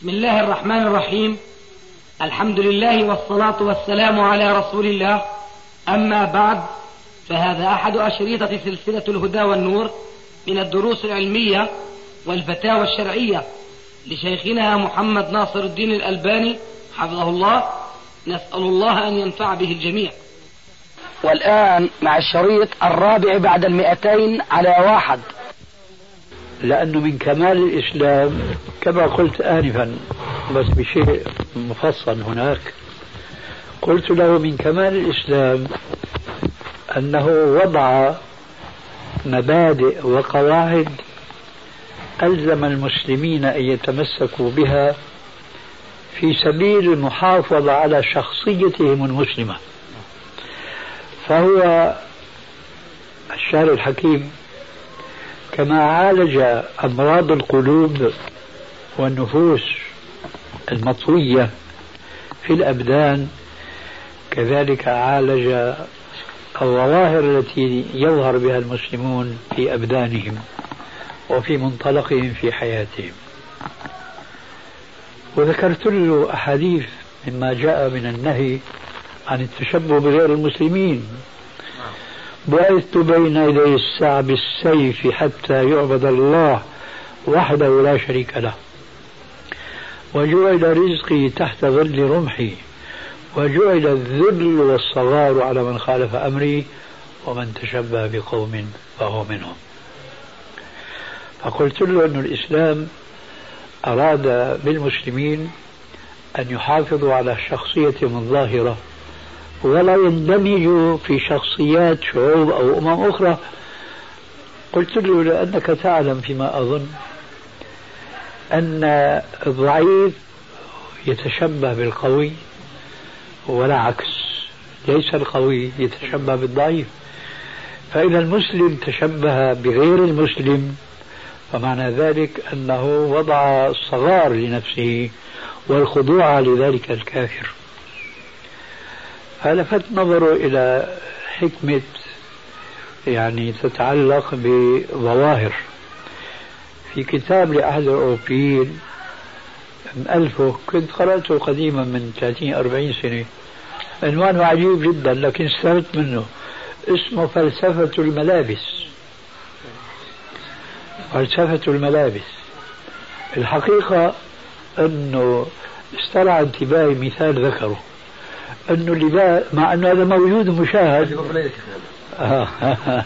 بسم الله الرحمن الرحيم الحمد لله والصلاة والسلام على رسول الله أما بعد فهذا أحد أشريطة سلسلة الهدى والنور من الدروس العلمية والفتاوى الشرعية لشيخنا محمد ناصر الدين الألباني حفظه الله نسأل الله أن ينفع به الجميع والآن مع الشريط الرابع بعد المئتين على واحد. لأنه من كمال الإسلام كما قلت آنفا بس بشيء مفصل هناك. قلت له من كمال الإسلام أنه وضع مبادئ وقواعد ألزم المسلمين أن يتمسكوا بها في سبيل المحافظة على شخصيتهم المسلمة. فهو الشارع الحكيم كما عالج أمراض القلوب والنفوس المطوية في الأبدان كذلك عالج الظواهر التي يظهر بها المسلمون في أبدانهم وفي منطلقهم في حياتهم. وذكرت له أحاديث مما جاء من النهي عن التشبه بغير المسلمين. بعثت بين يدي الساعة بالسيف حتى يعبد الله وحده لا شريك له. وجعل رزقي تحت ظل رمحي. وجعل الذل والصغار على من خالف أمري ومن تشبه بقوم فهو منهم. فقلت له أن الإسلام أراد بالمسلمين أن يحافظوا على شخصيتهم الظاهرة ولا يندمجوا في شخصيات شعوب أو أمم أخرى قلت له لأنك تعلم فيما أظن أن الضعيف يتشبه بالقوي ولا عكس. ليس القوي يتشبه بالضعيف. فإذا المسلم تشبه بغير المسلم فمعنى ذلك أنه وضع الصغار لنفسه والخضوع لذلك الكافر. فلفت نظره إلى حكمة يعني تتعلق بظواهر. في كتاب لأحد الأوروبيين ألفه كنت قرأته قديما من 30 40 سنة. عنوانه عجيب جدا لكن استفدت منه. اسمه فلسفة الملابس. فلسفة الملابس. الحقيقة أنه استرعى انتباهي مثال ذكره. أنه اللباس مع أنه هذا موجود مشاهد.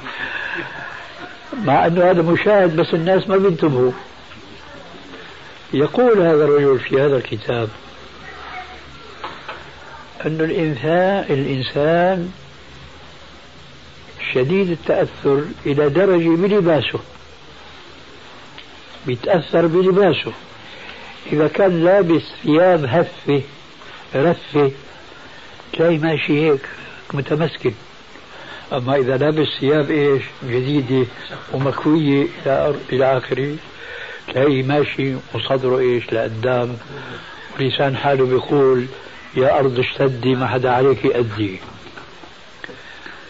مع أنه هذا مشاهد بس الناس ما بينتبهوا. يقول هذا الرجل في هذا الكتاب أن الإنسان الإنسان شديد التأثر إلى درجة بلباسه. بيتأثر بلباسه. إذا كان لابس ثياب هفة رفة تلاقي ماشي هيك متمسكن. أما إذا لابس ثياب إيش؟ جديدة ومكوية إلى إلى آخره تلاقيه ماشي وصدره إيش؟ لقدام. ولسان حاله بيقول يا أرض اشتدي ما حدا عليك أدي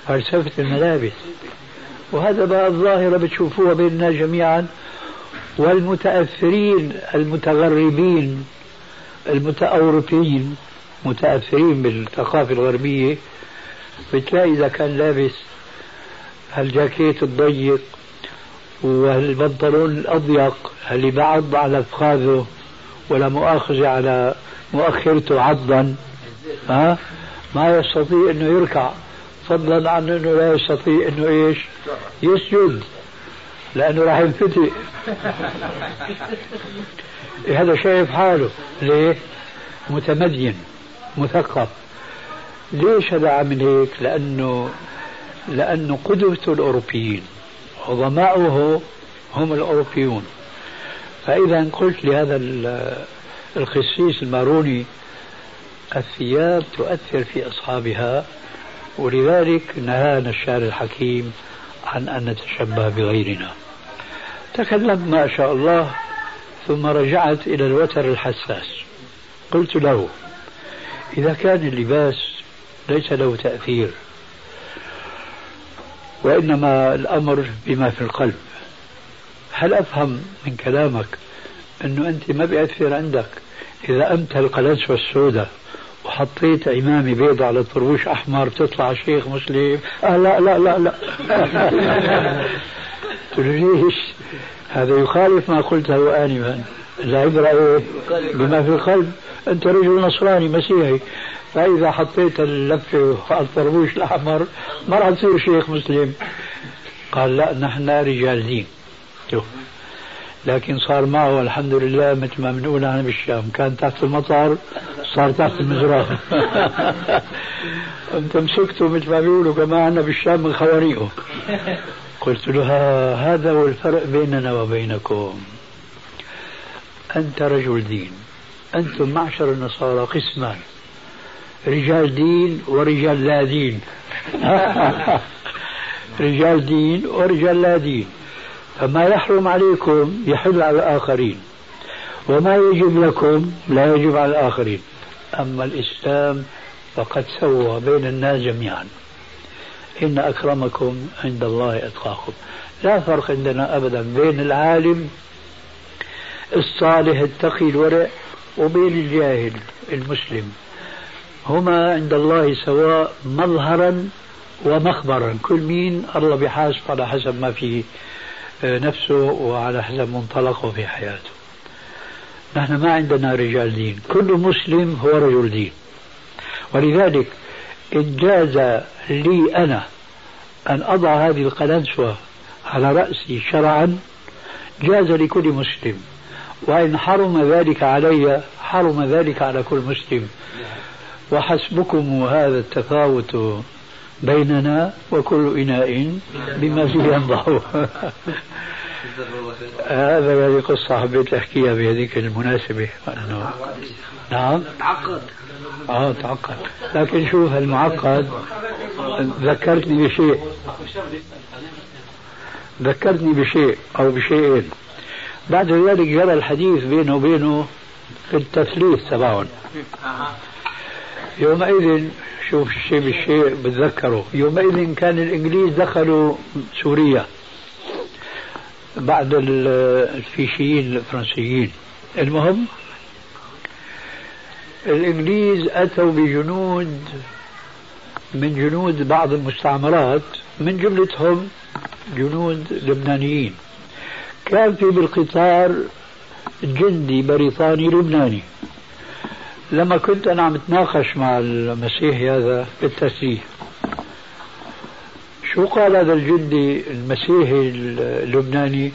فلسفة الملابس. وهذا بقى الظاهرة بتشوفوها بيننا جميعا. والمتأثرين المتغربين المتأوروبيين. متأثرين بالثقافة الغربية بتلاقي إذا كان لابس هالجاكيت الضيق والبنطلون الأضيق اللي بعض على فخاذه ولا مؤاخذة على مؤخرته عضا ها؟ ما يستطيع إنه يركع فضلا عن إنه لا يستطيع إنه إيش؟ يسجد لأنه راح ينفتي هذا شايف حاله ليه؟ متمدين. مثقف. ليش هذا عمل هيك؟ لأنه لأنه قدوته الأوروبيين عظماؤه هم الأوروبيون. فإذا قلت لهذا الخسيس الماروني الثياب تؤثر في أصحابها ولذلك نهانا الشارع الحكيم عن أن نتشبه بغيرنا. تكلمت ما شاء الله ثم رجعت إلى الوتر الحساس. قلت له إذا كان اللباس ليس له تأثير وإنما الأمر بما في القلب. هل أفهم من كلامك أنه أنت ما بيأثر عندك؟ إذا أمت القلنسوة السوداء وحطيت عمامة بيضة على طربوش أحمر تطلع شيخ مسلم. آه لا لا لا لا. ليش هذا يخالف ما قلته آنفا. العبرة إيه بما في القلب أنت رجل نصراني مسيحي. فإذا حطيت اللفة على الطربوش الأحمر ما راح تصير شيخ مسلم. قال لا نحن رجال دين. لكن صار معه الحمد لله مثل ما بنقول أنا بالشام كان تحت المطر صار تحت المزرعة. أنت مسكته مثل ما بيقولوا كما عندنا بالشام من خوانيقه قلت له هذا هو الفرق بيننا وبينكم. أنت رجل دين. أنتم معشر النصارى قسمان. رجال دين ورجال لا دين. رجال دين ورجال لا دين. فما يحرم عليكم يحل على الآخرين. وما يجب لكم لا يجب على الآخرين. أما الإسلام فقد سوى بين الناس جميعا. إن أكرمكم عند الله أتقاكم. لا فرق عندنا أبدا بين العالم الصالح التقي الورع وبين الجاهل المسلم. هما عند الله سواء مظهرا ومخبرا. كل مين الله بحاسب على حسب ما في آه، نفسه وعلى حسب منطلقه في حياته. نحن ما عندنا رجال دين. كل مسلم هو رجل دين. ولذلك إن جاز لي أنا أن أضع هذه القلنسوة على رأسي شرعا جاز لكل مسلم. وإن حرم ذلك علي حرم ذلك على كل مسلم. وحسبكم هذا التفاوت بيننا وكل إناء بما فيه ينضح هذا هذه قصة حبيت أحكيها بهذيك المناسبة. نعم. تعقد آه تعقد. لكن شوف المعقد. ذكرتني بشيء. ذكرتني بشيء أو بشيئين. بعد ذلك جرى الحديث بينه وبينه في التثليث تبعهم يومئذ شوف الشيء بالشيء بتذكره. يومئذ كان الإنجليز دخلوا سوريا بعد الفيشيين الفرنسيين. المهم الإنجليز أتوا بجنود من جنود بعض المستعمرات من جملتهم جنود لبنانيين. كان في بالقطار جندي بريطاني لبناني. لما كنت أنا عم أتناقش مع المسيحي هذا في التسليح شو قال هذا الجندي المسيحي اللبناني؟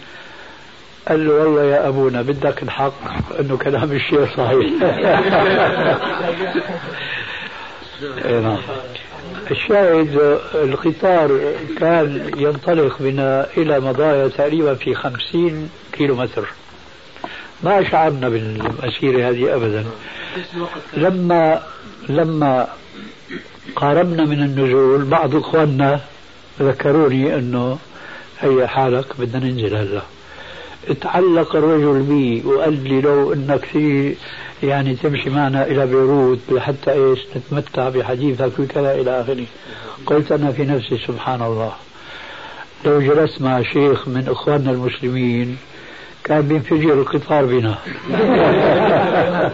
قال له والله يا أبونا بدك الحق أنه كلام الشيخ صحيح. إيه، نعم. الشاهد القطار كان ينطلق بنا إلى مضايا تقريبا في خمسين كيلو متر ما شعرنا بالمسيرة هذه أبدا. لما لما قاربنا من النزول بعض إخواننا ذكروني أنه هي حالك بدنا ننزل هلأ. تعلق الرجل بي وقال لي لو إنك في يعني تمشي معنا إلى بيروت حتى إيش نتمتع بحديثك وكذا إلى آخره. قلت أنا في نفسي سبحان الله. لو جلست مع شيخ من إخواننا المسلمين كان بينفجر القطار بنا.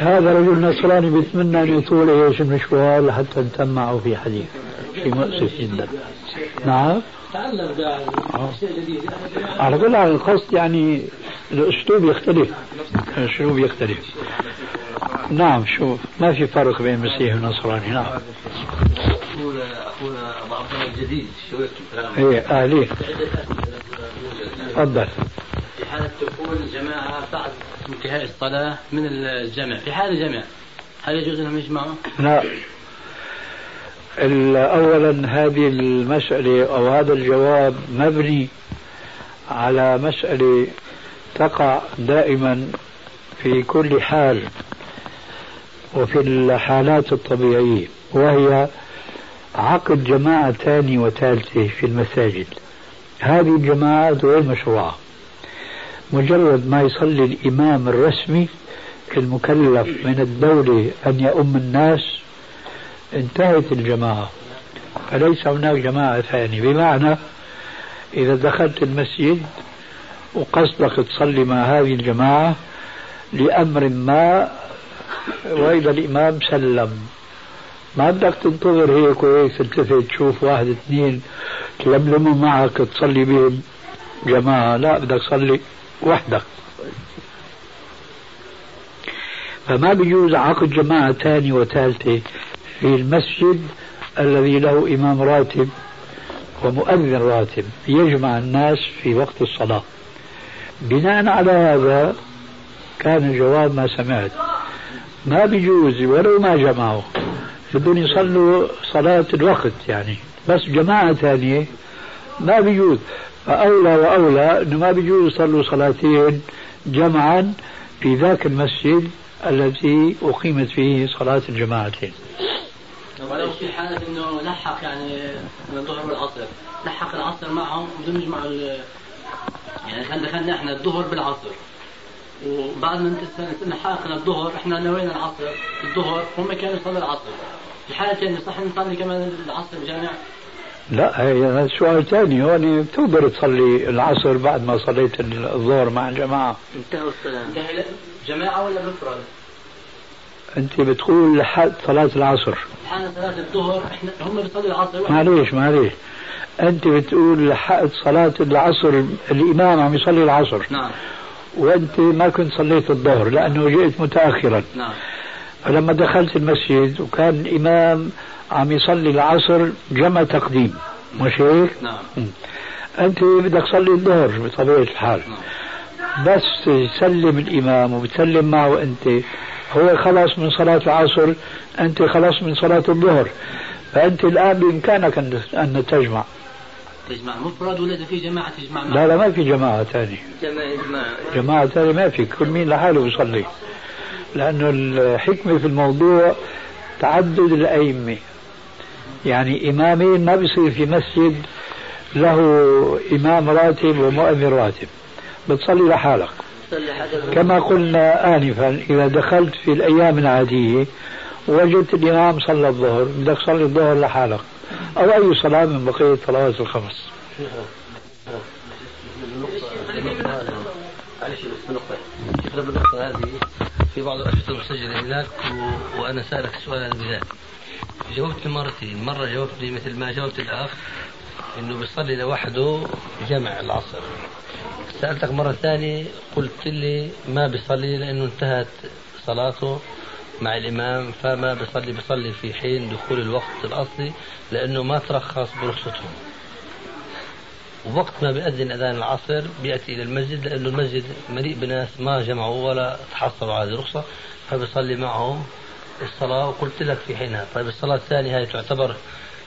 هذا رجل نصراني بيتمنى ان يطول إيش المشوار لحتى نتم معه في حديث. شيء مؤسف جدا. نعم؟ تعلم على كل حال القصد يعني الأسلوب يختلف. الأسلوب يختلف. نعم شوف ما في فرق بين المسيح والنصراني. نعم. اخونا اخونا أبو الجديد شوية إيه اهلين تفضل. في حالة دخول جماعة بعد انتهاء الصلاة من الجمع في حال الجمع هل يجوز انهم يجمعوا؟ لا. اولا هذه المسألة أو هذا الجواب مبني على مسألة تقع دائما في كل حال وفي الحالات الطبيعية وهي عقد جماعة ثانية وثالثة في المساجد. هذه الجماعات غير مشروعة. مجرد ما يصلي الإمام الرسمي المكلف من الدولة أن يؤم الناس انتهت الجماعة. فليس هناك جماعة ثانية؟ بمعنى إذا دخلت المسجد وقصدك تصلي مع هذه الجماعة لأمر ما وإذا الإمام سلم. ما بدك تنتظر هيك وهيك تلتفت تشوف واحد اثنين تلملموا معك تصلي بهم. جماعة لا بدك تصلي وحدك. فما بيجوز عقد جماعة ثانية وثالثة. في المسجد الذي له إمام راتب ومؤذن راتب يجمع الناس في وقت الصلاة. بناء على هذا كان الجواب ما سمعت. ما بيجوز ولو ما جمعوا. بدهم يصلوا صلاة الوقت يعني. بس جماعة ثانية ما بيجوز فأولى وأولى أنه ما بيجوز يصلوا صلاتين جمعا في ذاك المسجد الذي أقيمت فيه صلاة الجماعتين. ولو في حالة إنه لحق يعني الظهر والعصر لحق العصر معهم بدون يجمع يعني كان دخلنا إحنا الظهر بالعصر. وبعد ما لحقنا الظهر إحنا نوينا العصر. الظهر هم كانوا يصلوا العصر. في حالة انه صح نصلي كمان العصر بجامع لا هي سؤال ثاني هون بتقدر تصلي العصر بعد ما صليت الظهر مع الجماعة؟ انتهوا الصلاة انتهى جماعة ولا بفرد؟ أنت بتقول لحد صلاة العصر. حان صلاة الظهر إحنا هم بيصلوا العصر معليش معليش. أنت بتقول لحقت صلاة العصر الإمام عم يصلي العصر. نعم. وأنت ما كنت صليت الظهر لأنه جئت متاخرا. نعم. فلما دخلت المسجد وكان الإمام عم يصلي العصر جمع تقديم. مش هيك؟ نعم أنت بدك تصلي الظهر بطبيعة الحال. نعم. بس تسلم الإمام وبتسلم معه أنت. هو خلص من صلاة العصر أنت خلص من صلاة الظهر. فأنت الآن بإمكانك أن تجمع. تجمع. مفرد ولا في جماعة تجمع لا لا ما في جماعة ثانية جماعة جماعة ثانية ما في. كل مين لحاله بيصلي لأنه الحكمة في الموضوع تعدد الأئمة. يعني إمامين ما بيصير في مسجد له إمام راتب ومؤذن راتب. بتصلي لحالك. كما قلنا آنفا إذا دخلت في الأيام العادية وجدت الإمام صلى الظهر بدك تصلي الظهر لحالك أو أي صلاة من بقية الصلوات الخمس. معلش بس نقطة. شيخنا بالنقطة هذه في بعض الأشخاص المسجلة هناك و... وأنا سألك سؤالا بذلك جاوبت مرتين. مرة جاوبتني مثل ما جاوبت الأخ إنه بيصلي لوحده جمع العصر. سألتك مرة ثانية قلت لي ما بيصلي لأنه انتهت صلاته مع الإمام فما بيصلي بيصلي في حين دخول الوقت الأصلي لأنه ما ترخص برخصتهم ووقت ما بيأذن أذان العصر بيأتي إلى المسجد لأنه المسجد مليء بناس ما جمعوا ولا تحصلوا على هذه الرخصة فبيصلي معهم الصلاة. وقلت لك في حينها طيب الصلاة الثانية هذه تعتبر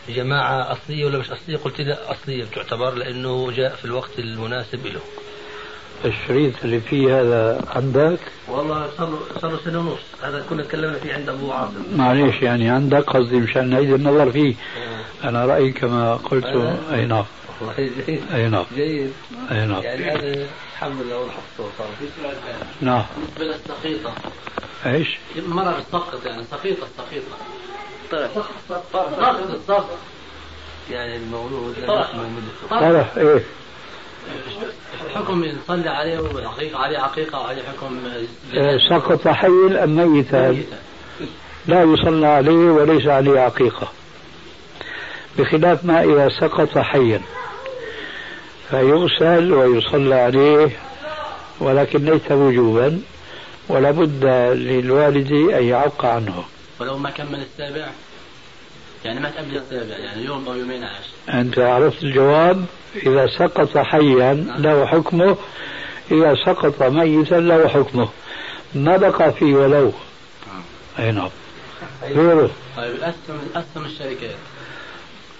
جماعة أصلية ولا مش أصلية؟ قلت لي أصلية بتعتبر لأنه جاء في الوقت المناسب له الشريط اللي فيه هذا عندك؟ والله صار صار سنة ونص. هذا كنا تكلمنا فيه عند أبو عاصم. معليش يعني عندك قصدي مشان نعيد النظر فيه. آه. أنا رأيي كما قلت أي نعم. جيد أي نعم. جيد. أي نعم. يعني هذا الحمد لله والحفظ صار في سؤال ثاني نعم. بالنسبة للسقيطة. إيش؟ مرة بالسقط يعني سقيطة السقيطة طرف طرف السقط يعني المولود. طرف إيه. حكم نصلي عليه وعقيقة عليه عقيقة وعليه حكم آه، سقط حيا أم ميتا لا يصلى عليه وليس عليه عقيقة بخلاف ما إذا سقط حيا. فيغسل ويصلى عليه ولكن ليس وجوبا ولا بد للوالد أن يعق عنه. ولو ما كمل السابع يعني ما قبل السابع يعني يوم أو يومين عاش أنت عرفت الجواب؟ إذا سقط حيا له حكمه إذا سقط ميتا له حكمه. ما بقى فيه ولو. أي نعم. غيره. طيب الأسهم أسهم الشركات.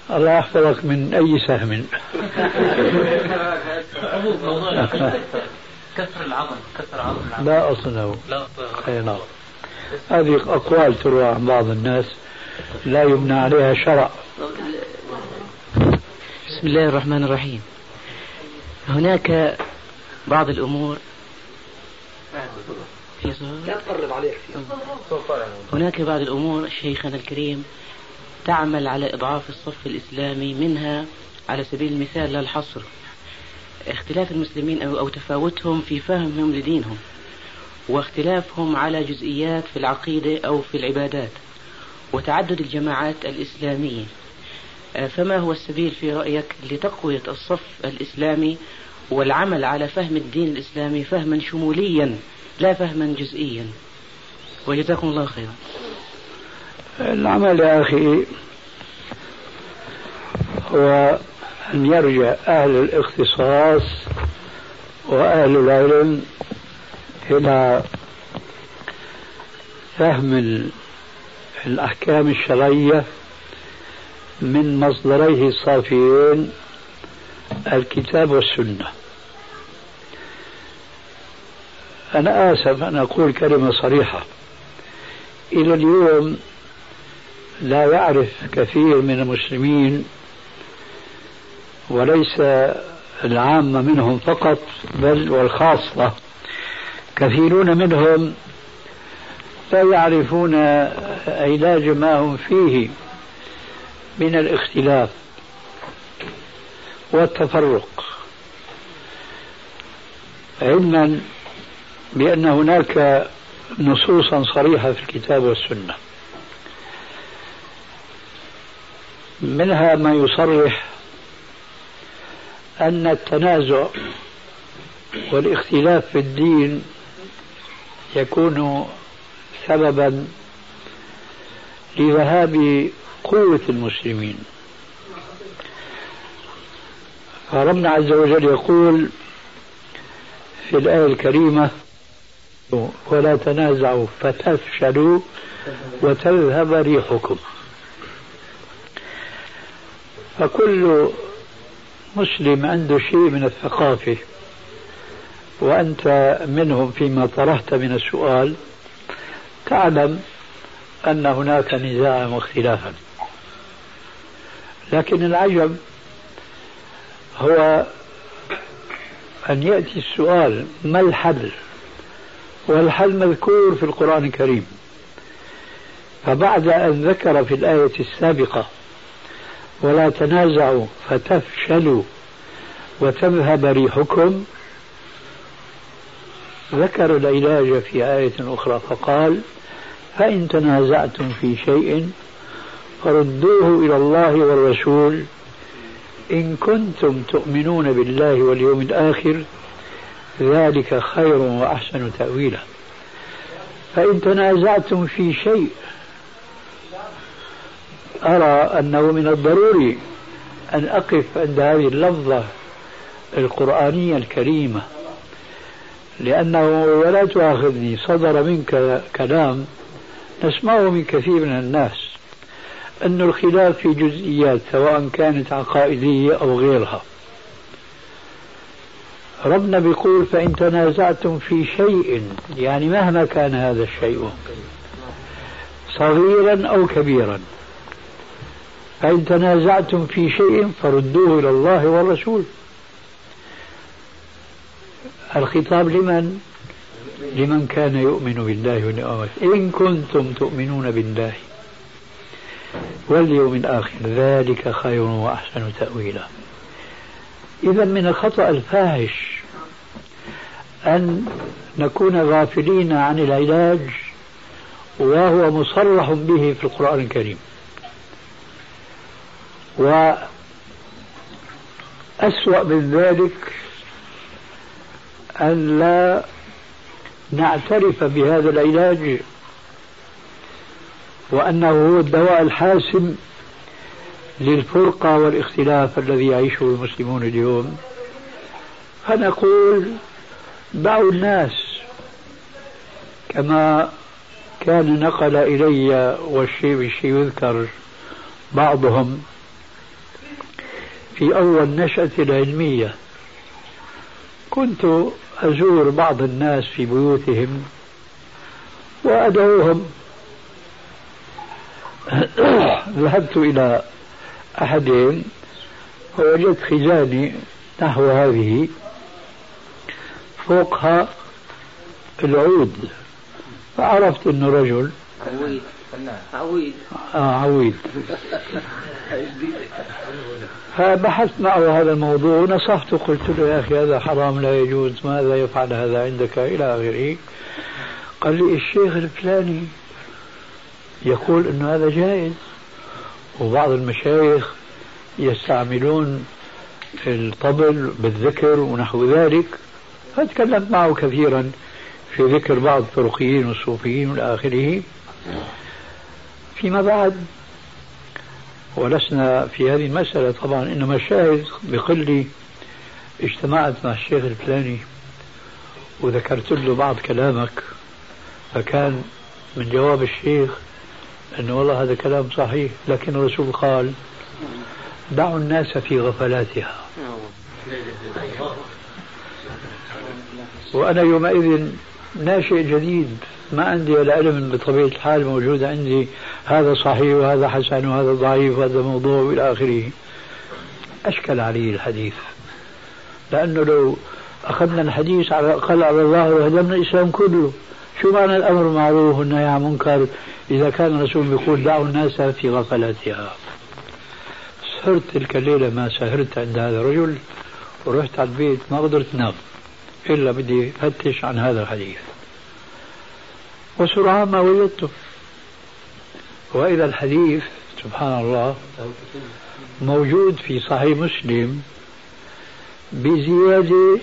الله يحفظك من أي سهم. كسر العظم كسر عظم لا أصل له لا أي نعم. هذه أقوال تروى عن بعض الناس لا يبنى عليها شرع. بسم الله الرحمن الرحيم. هناك بعض الأمور في هناك بعض الأمور شيخنا الكريم تعمل على إضعاف الصف الإسلامي منها على سبيل المثال لا الحصر. اختلاف المسلمين أو, أو تفاوتهم في فهمهم لدينهم واختلافهم على جزئيات في العقيدة أو في العبادات وتعدد الجماعات الإسلامية. فما هو السبيل في رأيك لتقوية الصف الإسلامي والعمل على فهم الدين الإسلامي فهما شموليا لا فهما جزئيا؟ وجزاكم الله خيرا. العمل يا أخي هو أن يرجع أهل الاختصاص وأهل العلم إلى فهم الأحكام الشرعية من مصدريه الصافيين الكتاب والسنة. أنا آسف أن أقول كلمة صريحة. إلى اليوم لا يعرف كثير من المسلمين وليس العامة منهم فقط بل والخاصة كثيرون منهم لا يعرفون علاج ما هم فيه. من الاختلاف والتفرق علما بأن هناك نصوصا صريحة في الكتاب والسنة. منها ما يصرح أن التنازع والاختلاف في الدين يكون سببا لذهاب قوة المسلمين. فربنا عز وجل يقول في الآية الكريمة ولا تنازعوا فتفشلوا وتذهب ريحكم. فكل مسلم عنده شيء من الثقافة وأنت منهم فيما طرحت من السؤال تعلم أن هناك نزاعا واختلافا لكن العجب هو أن يأتي السؤال ما الحل؟ والحل مذكور في القرآن الكريم. فبعد أن ذكر في الآية السابقة ولا تنازعوا فتفشلوا وتذهب ريحكم ذكر العلاج في آية أخرى فقال فإن تنازعتم في شيء فردوه إلى الله والرسول. إن كنتم تؤمنون بالله واليوم الآخر ذلك خير وأحسن تأويلا. فإن تنازعتم في شيء أرى أنه من الضروري أن أقف عند هذه اللفظة القرآنية الكريمة لأنه ولا تؤاخذني صدر منك كلام نسمعه من كثير من الناس. أن الخلاف في جزئيات سواء كانت عقائدية أو غيرها. ربنا بيقول فإن تنازعتم في شيء يعني مهما كان هذا الشيء صغيرا أو كبيرا فإن تنازعتم في شيء فردوه إلى الله والرسول. الخطاب لمن؟ لمن كان يؤمن بالله واليوم إن كنتم تؤمنون بالله. واليوم الآخر ذلك خير وأحسن تأويلا. إذا من الخطأ الفاحش أن نكون غافلين عن العلاج وهو مصرح به في القرآن الكريم. وأسوأ من ذلك أن لا نعترف بهذا العلاج وأنه هو الدواء الحاسم للفرقة والاختلاف الذي يعيشه المسلمون اليوم. فنقول دعوا الناس كما كان نقل إلي والشيء بالشيء يذكر بعضهم في أول نشأة العلمية. كنت أزور بعض الناس في بيوتهم وأدعوهم ذهبت إلى أحدهم فوجدت خزانة نحو هذه فوقها العود. فعرفت انه رجل عويد. عويد. آه عويد. فبحثت معه هذا الموضوع ونصحته قلت له يا أخي هذا حرام لا يجوز ماذا يفعل هذا عندك إلى آخره؟ قال لي الشيخ الفلاني يقول أنه هذا جائز. وبعض المشايخ يستعملون الطبل بالذكر ونحو ذلك. فتكلمت معه كثيرا في ذكر بعض الطرقيين والصوفيين والى اخره فيما بعد ولسنا في هذه المسألة طبعا إنما الشاهد لي اجتمعت مع الشيخ الفلاني وذكرت له بعض كلامك. فكان من جواب الشيخ أنه والله هذا كلام صحيح لكن الرسول قال دعوا الناس في غفلاتها. وأنا يومئذ ناشئ جديد ما عندي ولا علم بطبيعة الحال موجود عندي. هذا صحيح وهذا حسن وهذا ضعيف وهذا موضوع وإلى آخره. أشكل علي الحديث. لأنه لو أخذنا الحديث على الأقل على الظاهر وهدمنا الإسلام كله. شو معنى الأمر معروف والنهي عن منكر؟ إذا كان الرسول يقول دعوا الناس في غفلاتها سهرت تلك الليلة ما سهرت عند هذا الرجل ورحت على البيت ما قدرت نام إلا بدي فتش عن هذا الحديث. وسرعان ما وجدته. وإذا الحديث سبحان الله موجود في صحيح مسلم بزيادة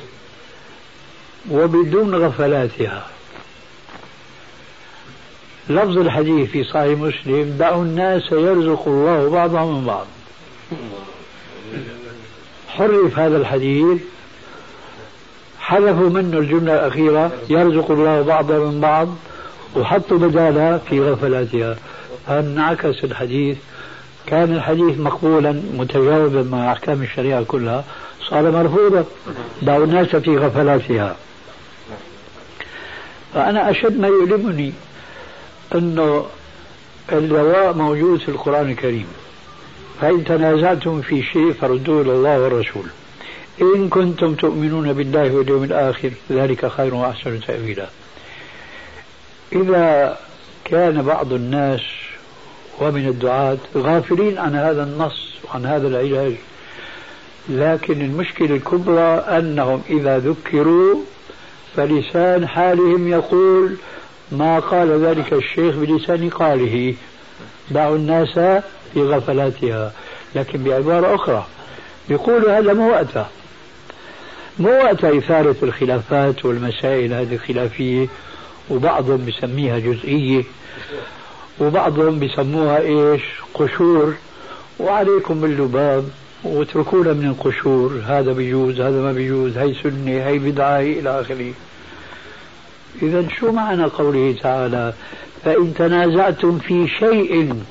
وبدون غفلاتها. لفظ الحديث في صحيح مسلم دعوا الناس يرزق الله بعضهم من بعض. حرف هذا الحديث حذفوا منه الجملة الأخيرة يرزق الله بعضهم من بعض وحطوا بدالها في غفلاتها. فانعكس الحديث. كان الحديث مقبولا متجاوبا مع أحكام الشريعة كلها صار مرفوضا. دعوا الناس في غفلاتها. فأنا أشد ما يؤلمني أنه الدواء موجود في القرآن الكريم. فإن تنازعتم في شيء فردوه إلى الله والرسول. إن كنتم تؤمنون بالله واليوم الآخر ذلك خير وأحسن تأويلا. إذا كان بعض الناس ومن الدعاة غافلين عن هذا النص وعن هذا العلاج لكن المشكلة الكبرى أنهم إذا ذكروا فلسان حالهم يقول ما قال ذلك الشيخ بلسان قاله. دعوا الناس في غفلاتها لكن بعبارة أخرى. يقول هذا مو وقتها مو وقت إثارة الخلافات والمسائل هذه الخلافية وبعضهم بسميها جزئية وبعضهم بسموها إيش؟ قشور. وعليكم باللباب واتركونا من القشور. هذا بيجوز هذا ما بيجوز هي سنة هي بدعة إلى آخره. إذا شو معنى قوله تعالى؟ فإن تنازعتم في شيء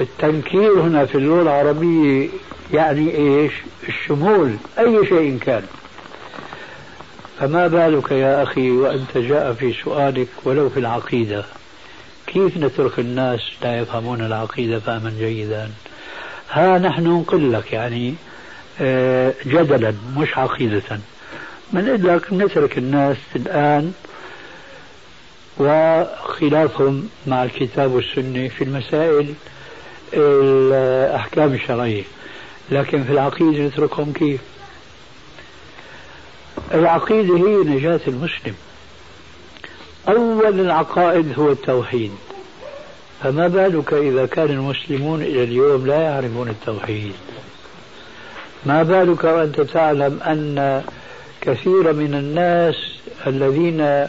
التنكير هنا في اللغة العربية يعني إيش؟ الشمول أي شيء كان. فما بالك يا أخي وأنت جاء في سؤالك ولو في العقيدة؟ كيف نترك الناس لا يفهمون العقيدة فهما جيدا ها نحن نقول لك يعني آه، جدلا مش عقيدة. من لك نترك الناس الآن وخلافهم مع الكتاب والسنة في المسائل الأحكام الشرعية. لكن في العقيدة نتركهم كيف؟ العقيدة هي نجاة المسلم. أول العقائد هو التوحيد. فما بالك إذا كان المسلمون إلى اليوم لا يعرفون التوحيد؟ ما بالك وأنت تعلم أن كثير من الناس الذين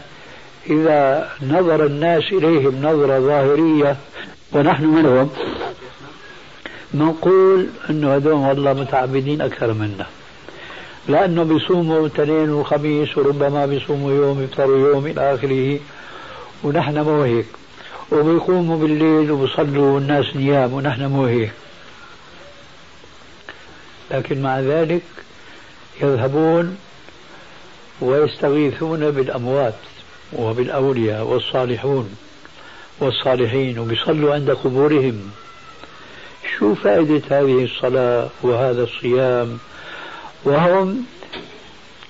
إذا نظر الناس إليهم نظرة ظاهرية ونحن منهم نقول إنه هذول والله متعبدين أكثر منا. لأنه بيصوموا اثنين وخميس وربما بيصوموا يوم يفطروا يوم إلى آخره ونحن مو هيك. وبيقوموا بالليل وبيصلوا والناس نيام ونحن مو هيك. لكن مع ذلك يذهبون ويستغيثون بالأموات. وبالأولياء والصالحون والصالحين وبيصلوا عند قبورهم. شو فائدة هذه الصلاة وهذا الصيام؟ وهم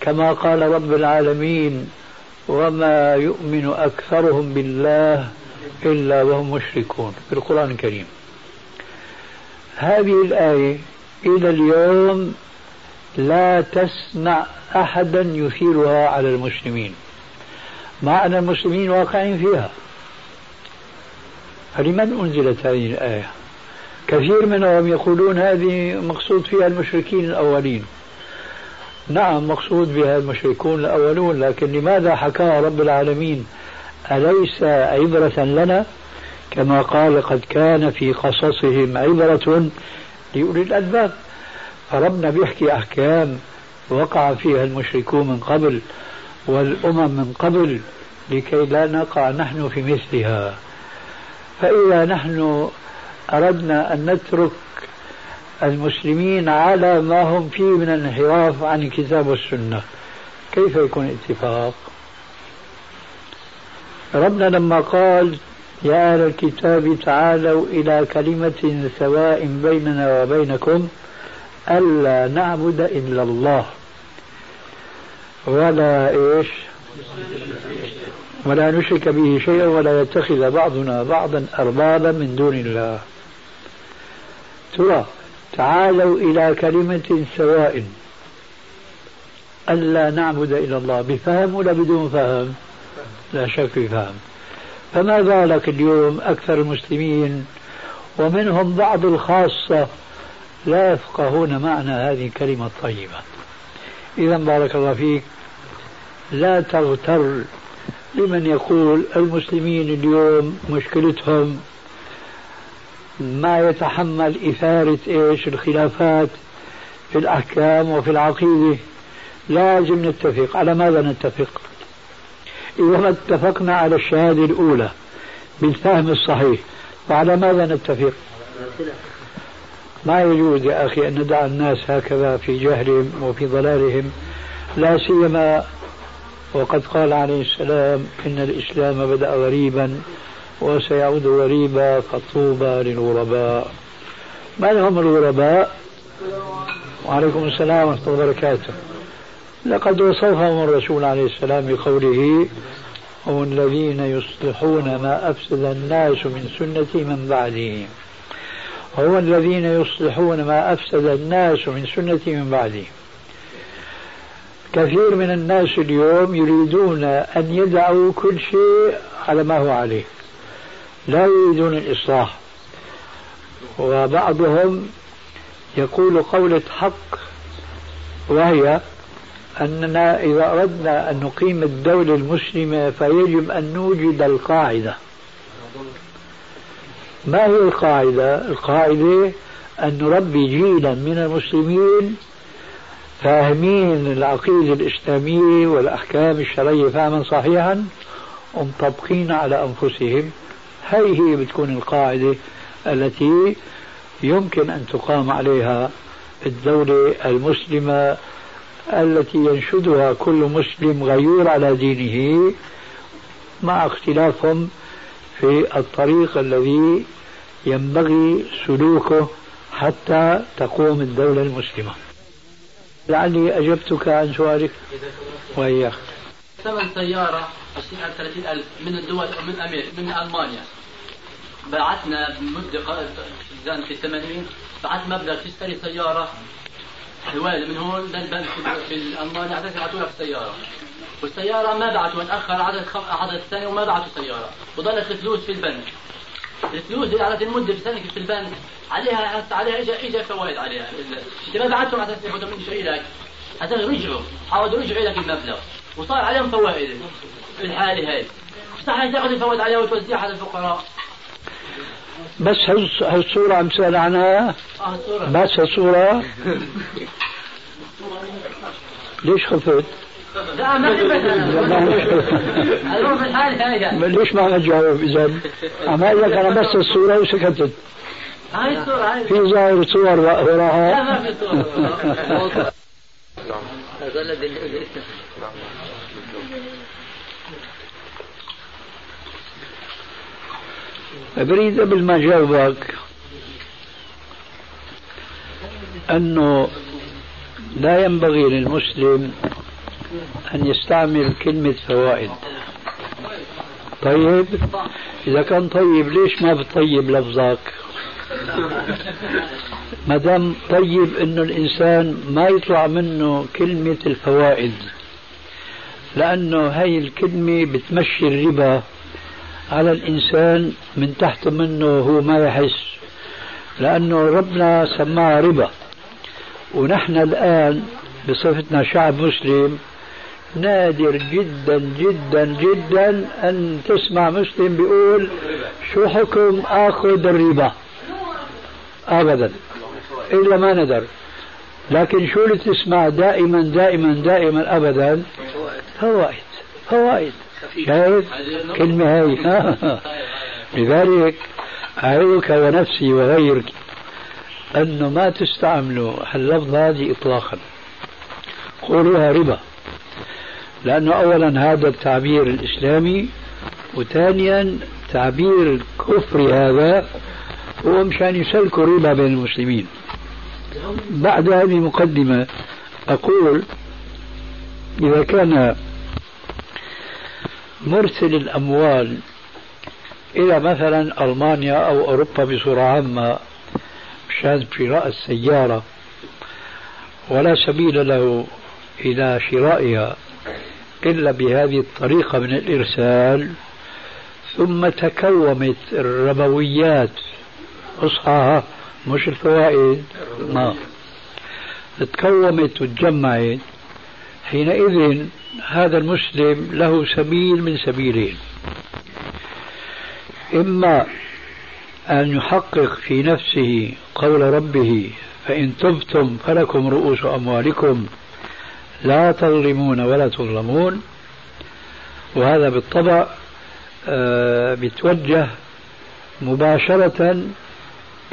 كما قال رب العالمين وما يؤمن أكثرهم بالله إلا وهم مشركون في القرآن الكريم. هذه الآية إلى اليوم لا تسمع أحدا يثيرها على المسلمين. مع أن المسلمين واقعين فيها. فلمن أنزلت هذه الآية؟ كثير منهم يقولون هذه مقصود فيها المشركين الأولين. نعم مقصود بها المشركون الأولون لكن لماذا حكاها رب العالمين؟ أليس عبرة لنا؟ كما قال قد كان في قصصهم عبرة لأولي الألباب. فربنا بيحكي أحكام وقع فيها المشركون من قبل. والأمم من قبل لكي لا نقع نحن في مثلها. فإذا نحن أردنا أن نترك المسلمين على ما هم فيه من الانحراف عن الكتاب والسنة. كيف يكون اتفاق ربنا لما قال يا أهل الكتاب تعالوا إلى كلمة سواء بيننا وبينكم ألا نعبد إلا الله. ولا إيش؟ ولا نشرك به شيئا ولا يتخذ بعضنا بعضا أربابا من دون الله. ترى تعالوا إلى كلمة سواء. ألا نعبد إلا الله. بفهم ولا بدون فهم؟ لا شك في فهم. فما بالك اليوم أكثر المسلمين؟ ومنهم بعض الخاصة لا يفقهون معنى هذه الكلمة الطيبة. إذا بارك الله فيك. لا تغتر لمن يقول المسلمين اليوم مشكلتهم ما يتحمل إثارة إيش الخلافات في الأحكام وفي العقيدة. لازم نتفق. على ماذا نتفق؟ إذا ما اتفقنا على الشهادة الأولى بالفهم الصحيح فعلى ماذا نتفق؟ ما يجوز يا أخي أن ندع الناس هكذا في جهلهم وفي ضلالهم لا سيما وقد قال عليه السلام إن الإسلام بدأ غريبا وسيعود غريبا فطوبى للغرباء. من هم الغرباء؟ وعليكم السلام ورحمة الله وبركاته. لقد وصفهم الرسول عليه السلام بقوله هم الذين يصلحون ما أفسد الناس من سنة من بعدهم. هم الذين يصلحون ما أفسد الناس من سنة من بعدهم. كثير من الناس اليوم يريدون أن يدعوا كل شيء على ما هو عليه. لا يريدون الإصلاح. وبعضهم يقول قولة حق وهي أننا إذا أردنا أن نقيم الدولة المسلمة فيجب أن نوجد القاعدة. ما هي القاعدة؟ القاعدة أن نربي جيلا من المسلمين فاهمين العقيدة الإسلامية والأحكام الشرعية فهما صحيحا ومطبقين على أنفسهم هي هي بتكون القاعدة التي يمكن أن تقام عليها الدولة المسلمة التي ينشدها كل مسلم غيور على دينه مع اختلافهم في الطريق الذي ينبغي سلوكه حتى تقوم الدولة المسلمة. لعلي أجبتك عن سؤالك وإياك. ثمن سيارة 20 ألف 30 ألف من الدول من أمريكا من ألمانيا. بعثنا بمدة في الثمانين بعث مبلغ تشتري سيارة حوالي من هون للبنك في ألمانيا عشان يبعثوا لك السيارة. والسيارة ما بعثوا تأخر عدد خم... عدد سنة وما بعثوا سيارة. وضلت الفلوس في البنك. الفلوس اللي عدد المدة في سنة في البنك. عليها عليها اجى اجى فوائد عليها. انت ما بعتهم على أساس ياخذوا مني شيء لك. هذا رجعوا. حاولوا يرجعوا لك المبلغ. وصار عليهم فوائد. في الحالة هاي. صح تاخذ الفوائد عليها وتوزعها على الفقراء بس هالصورة عم تسأل عنها الصورة بس هالصورة ليش خفت؟ لا ما خفت ليش ما تجاوب إذا؟ عم أقول لك أنا بس الصورة وسكتت. هاي الصورة هاي. في ظاهر صور وراها. لا ما في صورة. بريد قبل ما جاوبك أنه لا ينبغي للمسلم أن يستعمل كلمة فوائد. طيب إذا كان طيب ليش ما بتطيب لفظك؟ ما دام طيب إنه الإنسان ما يطلع منه كلمة الفوائد لأنه هاي الكلمة بتمشي الربا. على الإنسان من تحت منه هو ما يحس لأنه ربنا سماها ربا. ونحن الآن بصفتنا شعب مسلم نادر جدا جدا جدا أن تسمع مسلم بيقول شو حكم آخذ الربا؟ أبدا إلا ما ندر. لكن شو اللي تسمع دائما دائما دائما أبدا؟ فوائد فوائد. شايف كلمة هاي. لذلك أعظك ونفسي وغيرك أنه ما تستعملوا اللفظة هذه إطلاقا. قولوها ربا. لأنه أولا هذا التعبير الإسلامي وثانيا تعبير الكفر هذا هو مشان يسلكوا ربا بين المسلمين. بعد هذه المقدمة أقول إذا كان مرسل الأموال إلى مثلا ألمانيا أو أوروبا بصورة عامة مشان شراء السيارة. ولا سبيل له إلى شرائها إلا بهذه الطريقة من الإرسال. ثم تكومت الربويات. أصحاها مش الفوائد؟ ما. تكومت وتجمعت. حينئذ هذا المسلم له سبيل من سبيلين. إما أن يحقق في نفسه قول ربه فإن تبتم فلكم رؤوس أموالكم لا تظلمون ولا تظلمون. وهذا بالطبع آه، بيتوجه مباشرة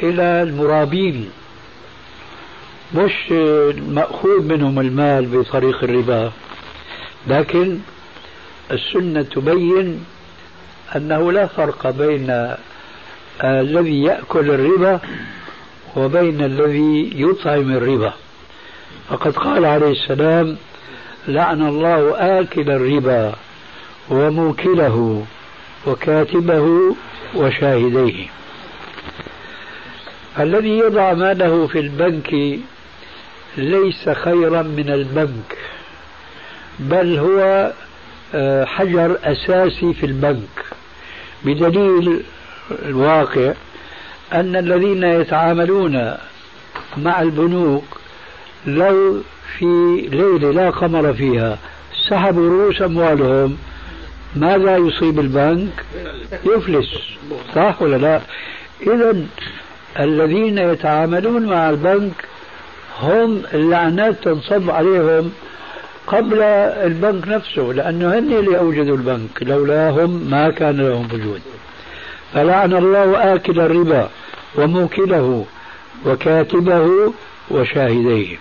إلى المرابين. مش مأخوذ منهم المال بطريق الربا لكن السنة تبين أنه لا فرق بين الذي يأكل الربا وبين الذي يطعم الربا. فقد قال عليه السلام لعن الله آكل الربا وموكله وكاتبه وشاهديه. الذي يضع ماله في البنك ليس خيرا من البنك بل هو آه، حجر أساسي في البنك. بدليل الواقع أن الذين يتعاملون مع البنوك لو في ليلة لا قمر فيها سحبوا رؤوس أموالهم ماذا يصيب البنك؟ يفلس صح ولا لا؟ إذا الذين يتعاملون مع البنك هم اللعنات تنصب عليهم قبل البنك نفسه لأنه هن اللي أوجدوا البنك لولاهم ما كان لهم وجود. فلعن الله آكل الربا وموكله وكاتبه وشاهديه.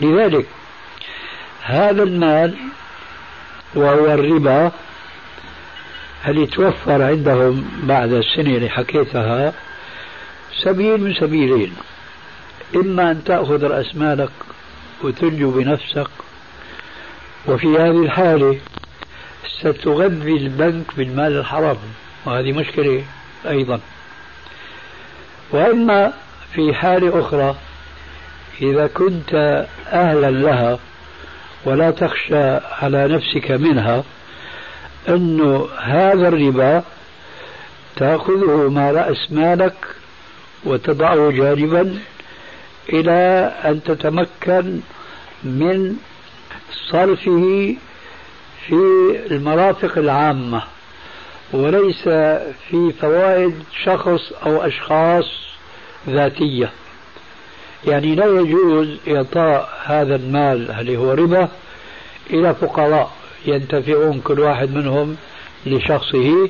لذلك هذا المال وهو الربا هل يتوفر عندهم بعد السنة اللي حكيتها؟ سبيل من سبيلين. إما أن تأخذ رأس مالك وتنجو بنفسك وفي هذه الحالة ستغذي البنك بالمال الحرام وهذه مشكلة أيضا. وإما في حالة أخرى إذا كنت أهلا لها ولا تخشى على نفسك منها أنه هذا الربا تأخذه مع رأس مالك وتضعه جانبا إلى أن تتمكن من صرفه في المرافق العامة وليس في فوائد شخص أو أشخاص ذاتية. يعني لا يجوز إعطاء هذا المال اللي هو ربا إلى فقراء ينتفعون كل واحد منهم لشخصه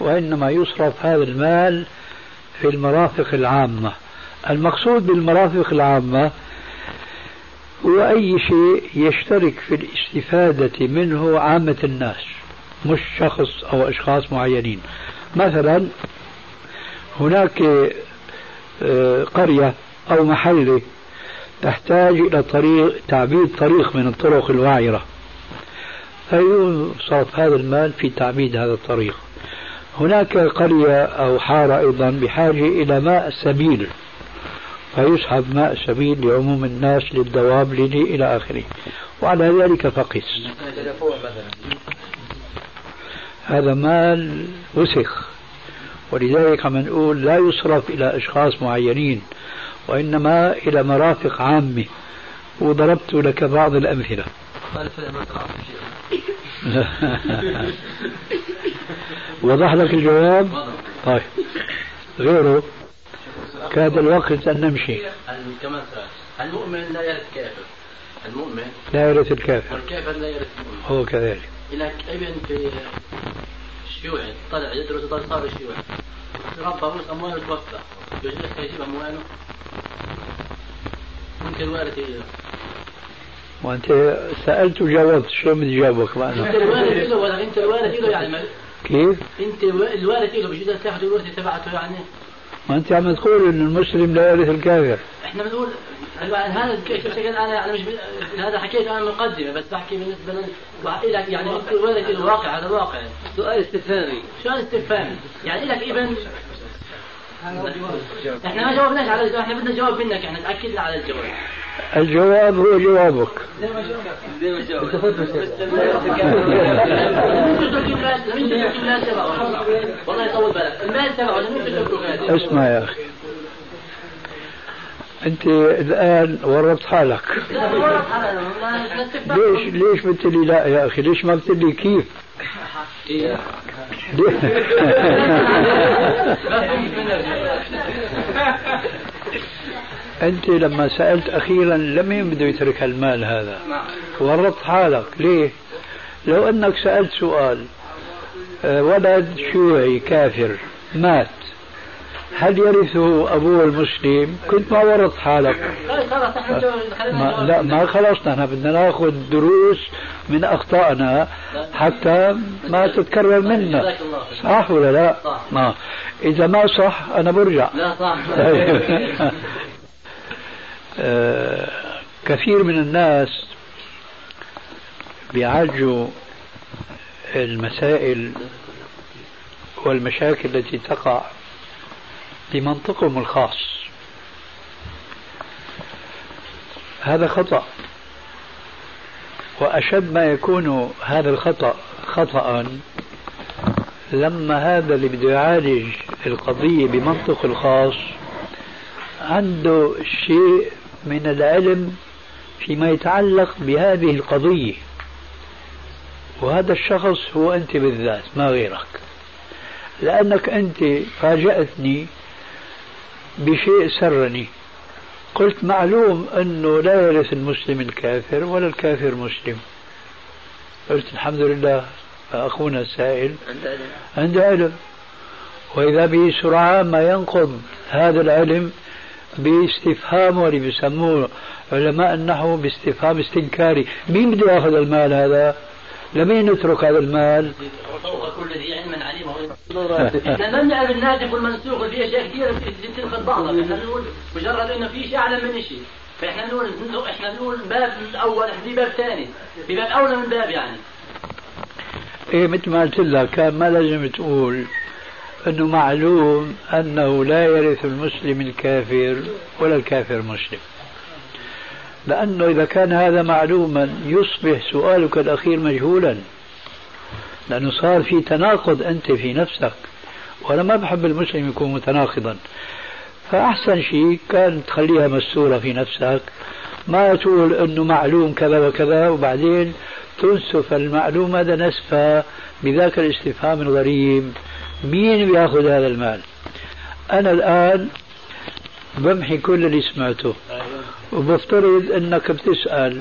وإنما يصرف هذا المال في المرافق العامة. المقصود بالمرافق العامة هو أي شيء يشترك في الاستفادة منه عامة الناس مش شخص أو أشخاص معينين. مثلا هناك آه، قرية أو محلة تحتاج إلى طريق تعبيد طريق من الطرق الوعرة فيصرف هذا المال في تعبيد هذا الطريق. هناك قرية أو حارة أيضا بحاجة إلى ماء سبيل. فيسحب ماء سبيل لعموم الناس للدواب لدي إلى آخره. وعلى ذلك فقس. هذا مال وسخ. ولذلك عم نقول لا يصرف إلى أشخاص معينين وإنما إلى مرافق عامة. وضربت لك بعض الأمثلة. وضح لك الجواب؟ طيب. غيره؟ كاد الوقت أن نمشي. كمان المؤمن لا يرث كافر. المؤمن لا يرث الكافر. والكافر لا يرث المؤمن. هو كذلك. إلى ابن في الشيوعي طلع يدرس صار شيوعي. ربى رؤوس أمواله توفى يجوز لك يجيب أمواله؟ انت الوارث وأنت سألت وجاوبت شو بدي جاوبك معنا انت الوارث له ولا أنت الوارث له يعني كيف؟ أنت الوارث له بجوز تأخذ الورثة تبعته يعني. ما انت عم تقول إن المسلم لا يرث الكافر. إحنا بنقول هذا الشكل أنا يعني مش هذا حكيت أنا مقدمة بس بحكي بالنسبة لك يعني انت الواقع؟ هذا واقع سؤال استفهامي. سؤال استفهامي. يعني لك ابن إحنا ما جاوبناش على إحنا بدنا نجاوب منك إحنا تاكدنا على الجواب. الجواب هو جوابك. زي ما جاوبت والله يطول بالك. المال تبعه اسمع يا أخي. أنت الآن ورطت حالك. ليش ليش قلت لي لا يا أخي؟ ليش ما قلت لي كيف؟ أنت لما سألت أخيرا لمين بده يترك المال هذا. ورطت حالك. ليه؟ لو أنك سألت سؤال آه، ولد شيوعي كافر مات هل يرثه أبوه المسلم؟ كنت ما ورط حالك. ما لا ما خلصنا. إحنا بدنا ناخذ دروس من أخطائنا حتى ما تتكرر منا. صح ولا لا؟ ما. إذا ما صح أنا برجع. لا صح. آه، كثير من الناس بيعالجوا المسائل والمشاكل التي تقع بمنطقهم الخاص. هذا خطأ. وأشد ما يكون هذا الخطأ خطأ لما هذا اللي بده يعالج القضية بمنطق الخاص عنده شيء من العلم فيما يتعلق بهذه القضية. وهذا الشخص هو أنت بالذات ما غيرك. لأنك أنت فاجأتني بشيء سرني. قلت معلوم أنه لا يرث المسلم الكافر ولا الكافر مسلم. قلت الحمد لله أخونا السائل عنده علم وإذا به سرعان ما ينقض هذا العلم باستفهام واللي بيسموه علماء النحو باستفهام استنكاري. مين بده ياخذ المال هذا؟ لمين نترك هذا المال؟ فوق كل ذي علم عليم إحنا بنعرف الناسخ والمنسوخ في اشياء كثيره بتنخذ بعضها إحنا بنقول مجرد إنه في شيء أعلم من شيء. فإحنا بنقول إحنا بنقول باب اول في باب ثاني. في باب اولى من باب يعني. إيه مثل ما قلت لك كان ما لازم تقول إنه معلوم أنه لا يرث المسلم الكافر ولا الكافر مسلم. لأنه إذا كان هذا معلوما يصبح سؤالك الأخير مجهولا. لأنه صار في تناقض أنت في نفسك. وأنا ما بحب المسلم يكون متناقضا. فأحسن شيء كان تخليها مستورة في نفسك. ما تقول إنه معلوم كذا وكذا وبعدين تنسف المعلومه نسفها بذاك الاستفهام الغريب. مين بيأخذ هذا المال؟ أنا الآن بمحي كل اللي سمعته. وبفترض أنك بتسأل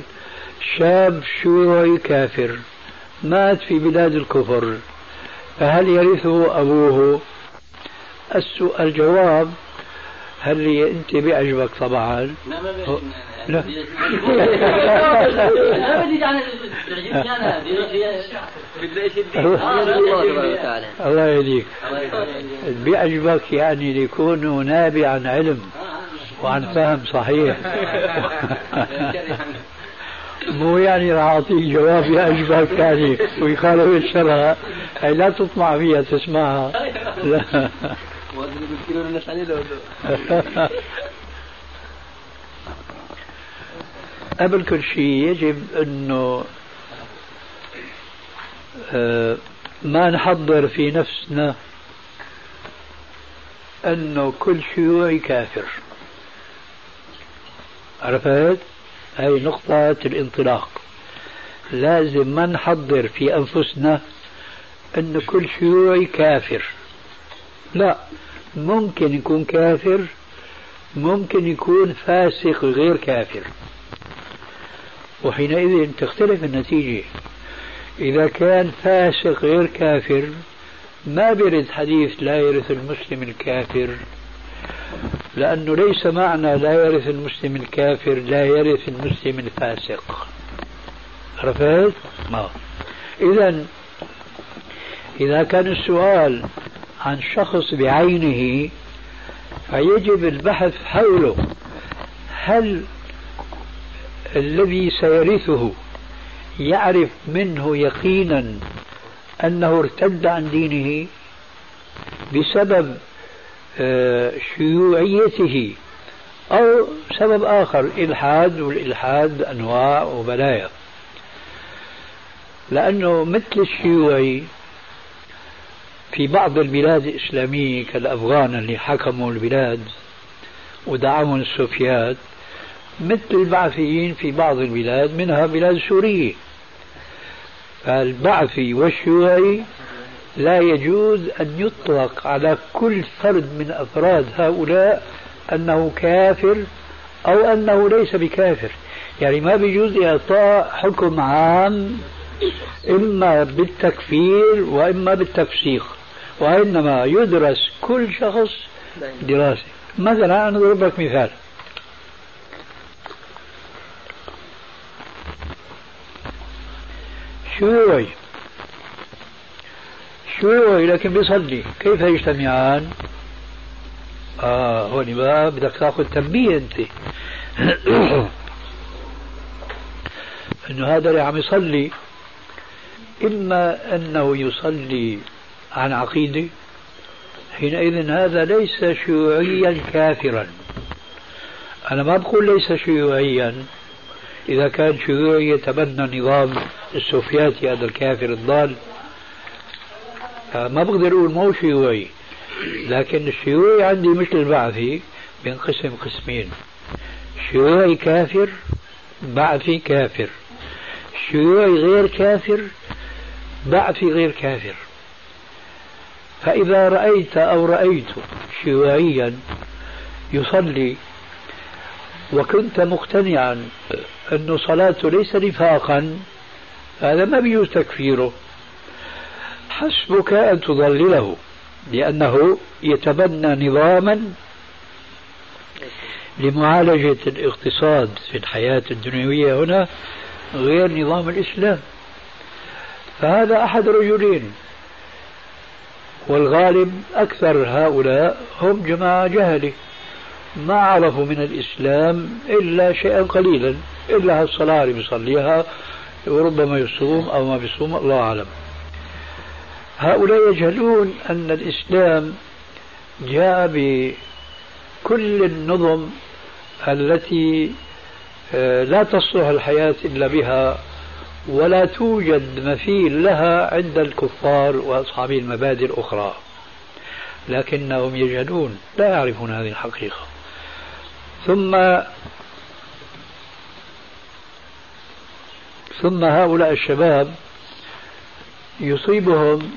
شاب شيوعي كافر مات في بلاد الكفر فهل يرثه أبوه؟ الجواب هل أنت بيعجبك طبعا؟ لا ما لا. الله يهديك. بيعجبك يعني ليكون نابع عن علم. وعن فهم صحيح. مو يعني راح أعطيك جواب يعجبك يعني ويخالف الشرع. هي لا تطمع فيها تسمعها. لا قبل كل شيء يجب أنه آه، ما نحضر في نفسنا أنه كل شيوعي كافر عرفت؟ هذه نقطة الانطلاق. لازم ما نحضر في أنفسنا أن كل شيوعي كافر. لا ممكن يكون كافر ممكن يكون فاسق غير كافر. وحينئذ تختلف النتيجة. إذا كان فاسق غير كافر ما بيرد حديث لا يرث المسلم الكافر. لأنه ليس معنى لا يرث المسلم الكافر لا يرث المسلم الفاسق. عرفت؟ ما إذا إذا كان السؤال عن شخص بعينه فيجب البحث حوله. هل الذي سيرثه يعرف منه يقينا أنه ارتد عن دينه بسبب شيوعيته أو سبب آخر إلحاد والإلحاد أنواع وبلايا. لأنه مثل الشيوعي في بعض البلاد الإسلامية كالأفغان اللي حكموا البلاد ودعمهم السوفيات مثل البعثيين في بعض البلاد منها بلاد سورية. فالبعثي والشيوعي لا يجوز أن يطلق على كل فرد من أفراد هؤلاء أنه كافر أو أنه ليس بكافر. يعني ما بيجوز إعطاء حكم عام إما بالتكفير وإما بالتفسيق وإنما يدرس كل شخص دراسة. مثلا أنا أضرب لك مثال. شيوعي شيوعي لكن بيصلي. كيف يجتمعان؟ آه هون بقى بدك تاخذ تنبيه أنت. إنه هذا اللي عم يصلي. إما أنه يصلي عن عقيدة حينئذ هذا ليس شيوعيا كافرا. أنا ما بقول ليس شيوعيا. إذا كان شيوعي يتبنى نظام السوفياتي هذا الكافر الضال ما بقدر أقول مو شيوعي لكن الشيوعي عندي مثل البعثي بينقسم قسمين. شيوعي كافر بعثي كافر. شيوعي غير كافر بعثي غير كافر. فإذا رأيت أو رأيت شيوعيا يصلي وكنت مقتنعا أن صلاته ليس نفاقا هذا ما بيجوز تكفيره. حسبك أن تضلله لأنه يتبنى نظاما لمعالجة الاقتصاد في الحياة الدنيوية هنا غير نظام الإسلام. فهذا أحد رجلين والغالب أكثر هؤلاء هم جماعة جهلة ما عرفوا من الإسلام إلا شيئا قليلا إلا هالصلاة اللي بيصليها وربما يصوم أو ما بيصوم الله أعلم. هؤلاء يجهلون أن الإسلام جاء بكل النظم التي آه، لا تصلح الحياة إلا بها ولا توجد مثيل لها عند الكفار وأصحاب المبادئ الأخرى. لكنهم يجهلون لا يعرفون هذه الحقيقة. ثم ثم هؤلاء الشباب يصيبهم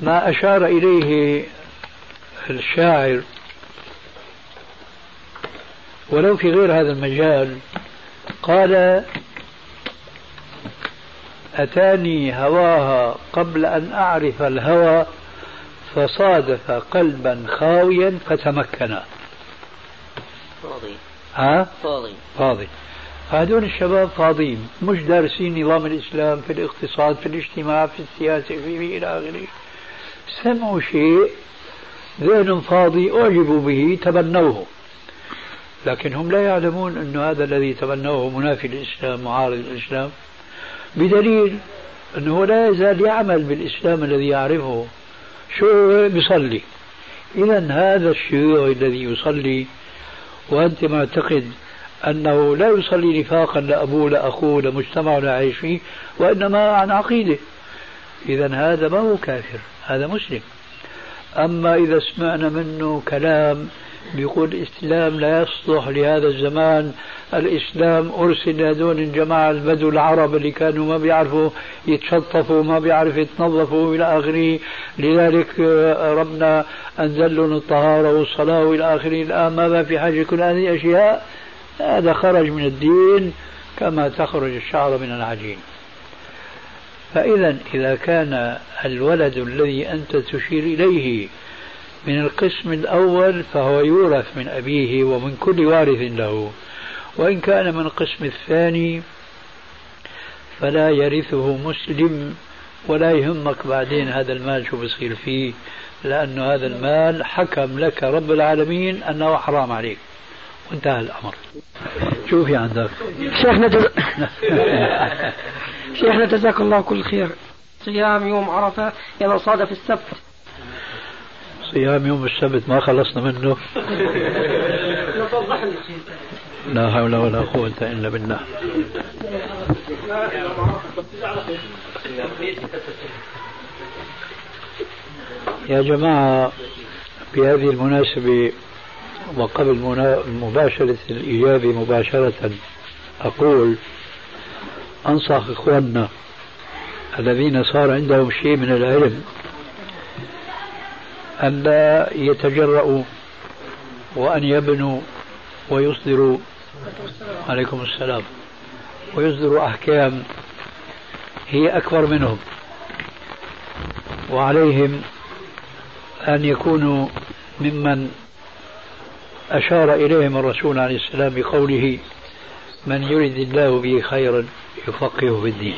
ما أشار إليه الشاعر ولو في غير هذا المجال قال أتاني هواها قبل أن أعرف الهوى فصادف قلبا خاويا فتمكنا فاضي. ها؟ فاضي. فاضي. هذول الشباب فاضيين مش دارسين نظام الإسلام في الاقتصاد في الاجتماع في السياسة في, إلى آخره. سمعوا شيء ذهن فاضي أعجبوا به تبنوه. لكن هم لا يعلمون أن هذا الذي تبنوه منافي للإسلام معارض للإسلام بدليل أنه لا يزال يعمل بالإسلام الذي يعرفه شو بيصلي. إذا هذا الشيوعي الذي يصلي وأنت معتقد أنه لا يصلي نفاقا لأبوه لأخوه لمجتمع لا يعيش فيه وإنما عن عقيدة. إذا هذا ما هو كافر هذا مسلم أما إذا سمعنا منه كلام بيقول الإسلام لا يصلح لهذا الزمان الإسلام أرسل لهذول الجماعة البدو العرب اللي كانوا ما بيعرفوا يتشطفوا ما بيعرفوا يتنظفوا إلى آخره. لذلك ربنا أنزل لهم الطهارة والصلاة وإلى آخره. الآن ماذا في حاجة كل هذه الأشياء هذا خرج من الدين كما تخرج الشعر من العجين. فإذا إذا كان الولد الذي أنت تشير إليه من القسم الأول فهو يورث من أبيه ومن كل وارث له. وإن كان من القسم الثاني فلا يرثه مسلم ولا يهمك بعدين هذا المال شو بصير فيه لأن هذا المال حكم لك رب العالمين أنه حرام عليك. وانتهى الأمر. شوفي عندك. شيخنا. شيخنا جزاك الله كل خير. صيام يوم عرفة إذا صادف السبت. صيام يوم السبت ما خلصنا منه. لا حول ولا قوة إلا بالله. يا جماعة بهذه المناسبة وقبل مباشرة الإجابة مباشرة أقول أنصح إخواننا الذين صار عندهم شيء من العلم أن لا يتجرؤوا وأن يبنوا ويصدروا عليكم السلام. ويصدروا أحكام هي أكبر منهم. وعليهم أن يكونوا ممن أشار إليهم الرسول عليه السلام بقوله من يرد الله به خيرا يفقهه في الدين.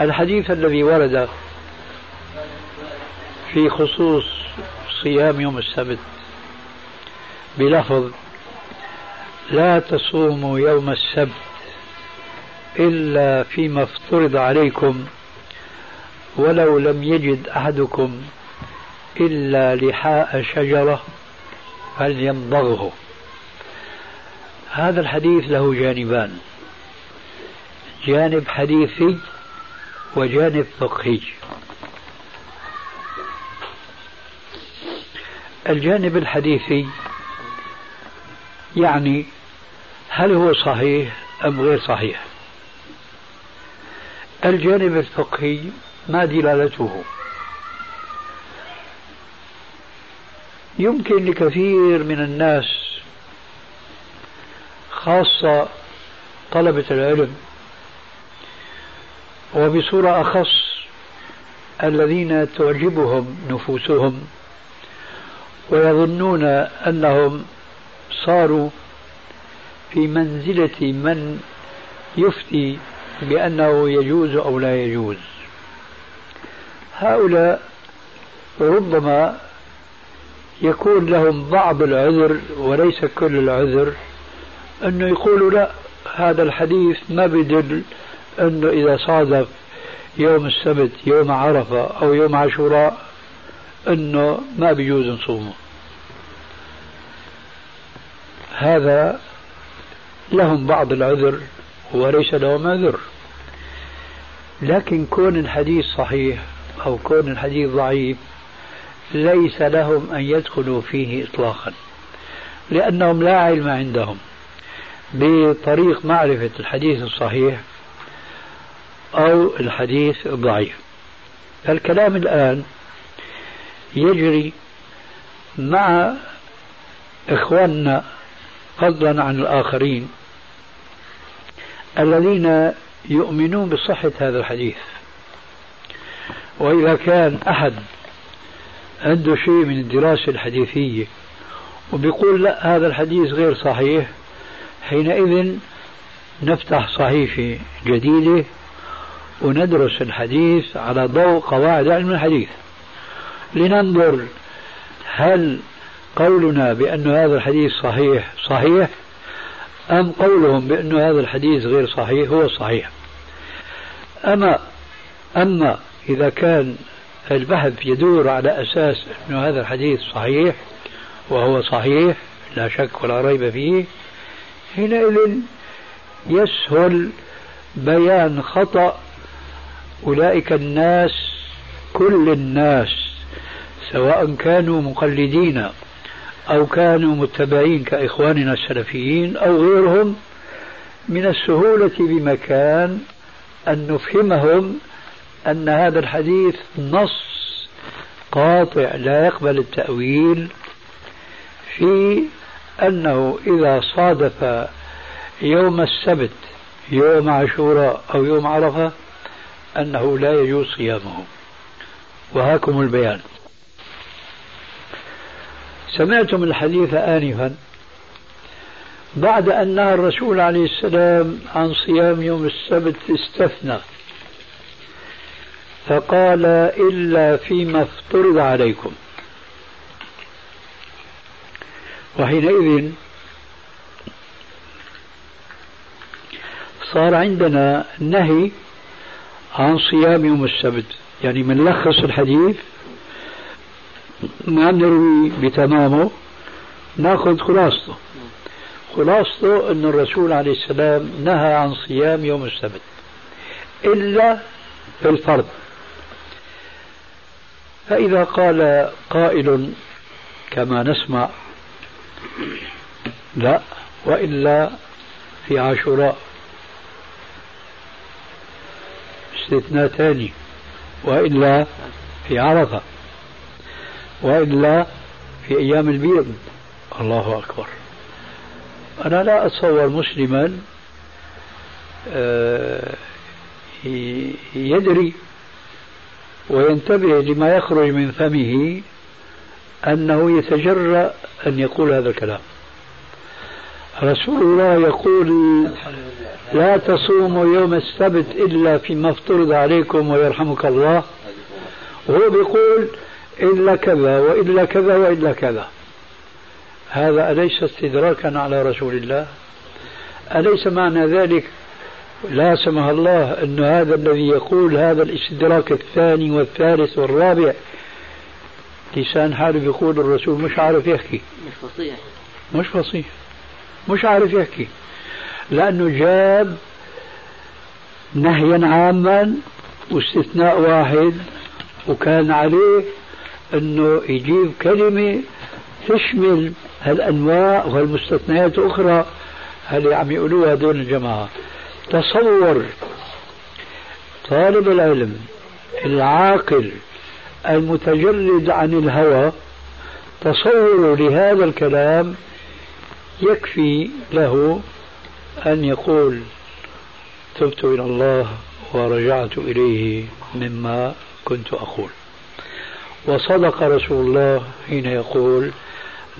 الحديث الذي ورد في خصوص صيام يوم السبت بلفظ لا تصوموا يوم السبت إلا فيما افترض عليكم ولو لم يجد أحدكم إلا لحاء شجرة فليمضغه هذا الحديث له جانبان. جانب حديثي وجانب فقهي. الجانب الحديثي يعني هل هو صحيح أم غير صحيح؟ الجانب الفقهي ما دلالته. يمكن لكثير من الناس خاصة طلبة العلم وبصورة أخص الذين تعجبهم نفوسهم ويظنون أنهم صاروا في منزلة من يفتي بأنه يجوز أو لا يجوز. هؤلاء ربما يكون لهم بعض العذر وليس كل العذر أنه يقولوا لا هذا الحديث ما بدل أنه إذا صادف يوم السبت يوم عرفة أو يوم عاشوراء أنه ما بيجوز نصومه هذا لهم بعض العذر وليس لهم عذر. لكن كون الحديث صحيح أو كون الحديث ضعيف ليس لهم أن يدخلوا فيه إطلاقا لأنهم لا علم عندهم. بطريق معرفة الحديث الصحيح أو الحديث الضعيف. الكلام الآن يجري مع إخواننا فضلا عن الآخرين الذين يؤمنون بصحة هذا الحديث. وإذا كان أحد عنده شيء من الدراسة الحديثية وبيقول لا هذا الحديث غير صحيح حينئذ نفتح صحيفة جديدة وندرس الحديث على ضوء قواعد علم الحديث. لننظر هل قولنا بأن هذا الحديث صحيح صحيح أم قولهم بأن هذا الحديث غير صحيح هو صحيح أما أما إذا كان البحث يدور على أساس أن هذا الحديث صحيح وهو صحيح لا شك ولا ريب فيه حينئذ يسهل بيان خطأ أولئك الناس كل الناس سواء كانوا مقلدين أو كانوا متبعين كإخواننا السلفيين أو غيرهم من السهولة بمكان أن نفهمهم أن هذا الحديث نص قاطع لا يقبل التأويل في أنه إذا صادف يوم السبت يوم عاشوراء أو يوم عرفة أنه لا يجوز صيامه. وهاكم البيان. سمعتم الحديث آنفا بعد أن نهى الرسول عليه السلام عن صيام يوم السبت استثنى. فقال إلا فيما افترض عليكم. وحينئذ صار عندنا نهي عن صيام يوم السبت. يعني بنلخص الحديث ما نروي بتمامه ناخذ خلاصته. خلاصته أن الرسول عليه السلام نهى عن صيام يوم السبت إلا في الفرض. فإذا قال قائل كما نسمع لا وإلا في عاشوراء. استثناء ثاني وإلا في عرفة وإلا في أيام البيض. الله أكبر. أنا لا أتصور مسلما آه، يدري وينتبه لما يخرج من فمه أنه يتجرأ أن يقول هذا الكلام. رسول الله يقول لا تصوموا يوم السبت إلا فيما افترض عليكم ويرحمك الله. وهو بيقول إلا كذا وإلا كذا وإلا كذا. هذا أليس استدراكا على رسول الله؟ أليس معنى ذلك؟ لا سمح الله أن هذا الذي يقول هذا الاستدراك الثاني والثالث والرابع لسان حاله يقول الرسول مش عارف يحكي. مش فصيح. مش فصيح. مش عارف يحكي. لأنه جاب نهيا عاما واستثناء واحد وكان عليه أنه يجيب كلمة تشمل هالأنواع وهالمستثنيات الأخرى اللي عم يقولوها هذول الجماعة. تصور طالب العلم العاقل المتجرد عن الهوى تصور لهذا الكلام يكفي له أن يقول تبت إلى الله ورجعت إليه مما كنت أقول. وصدق رسول الله حين يقول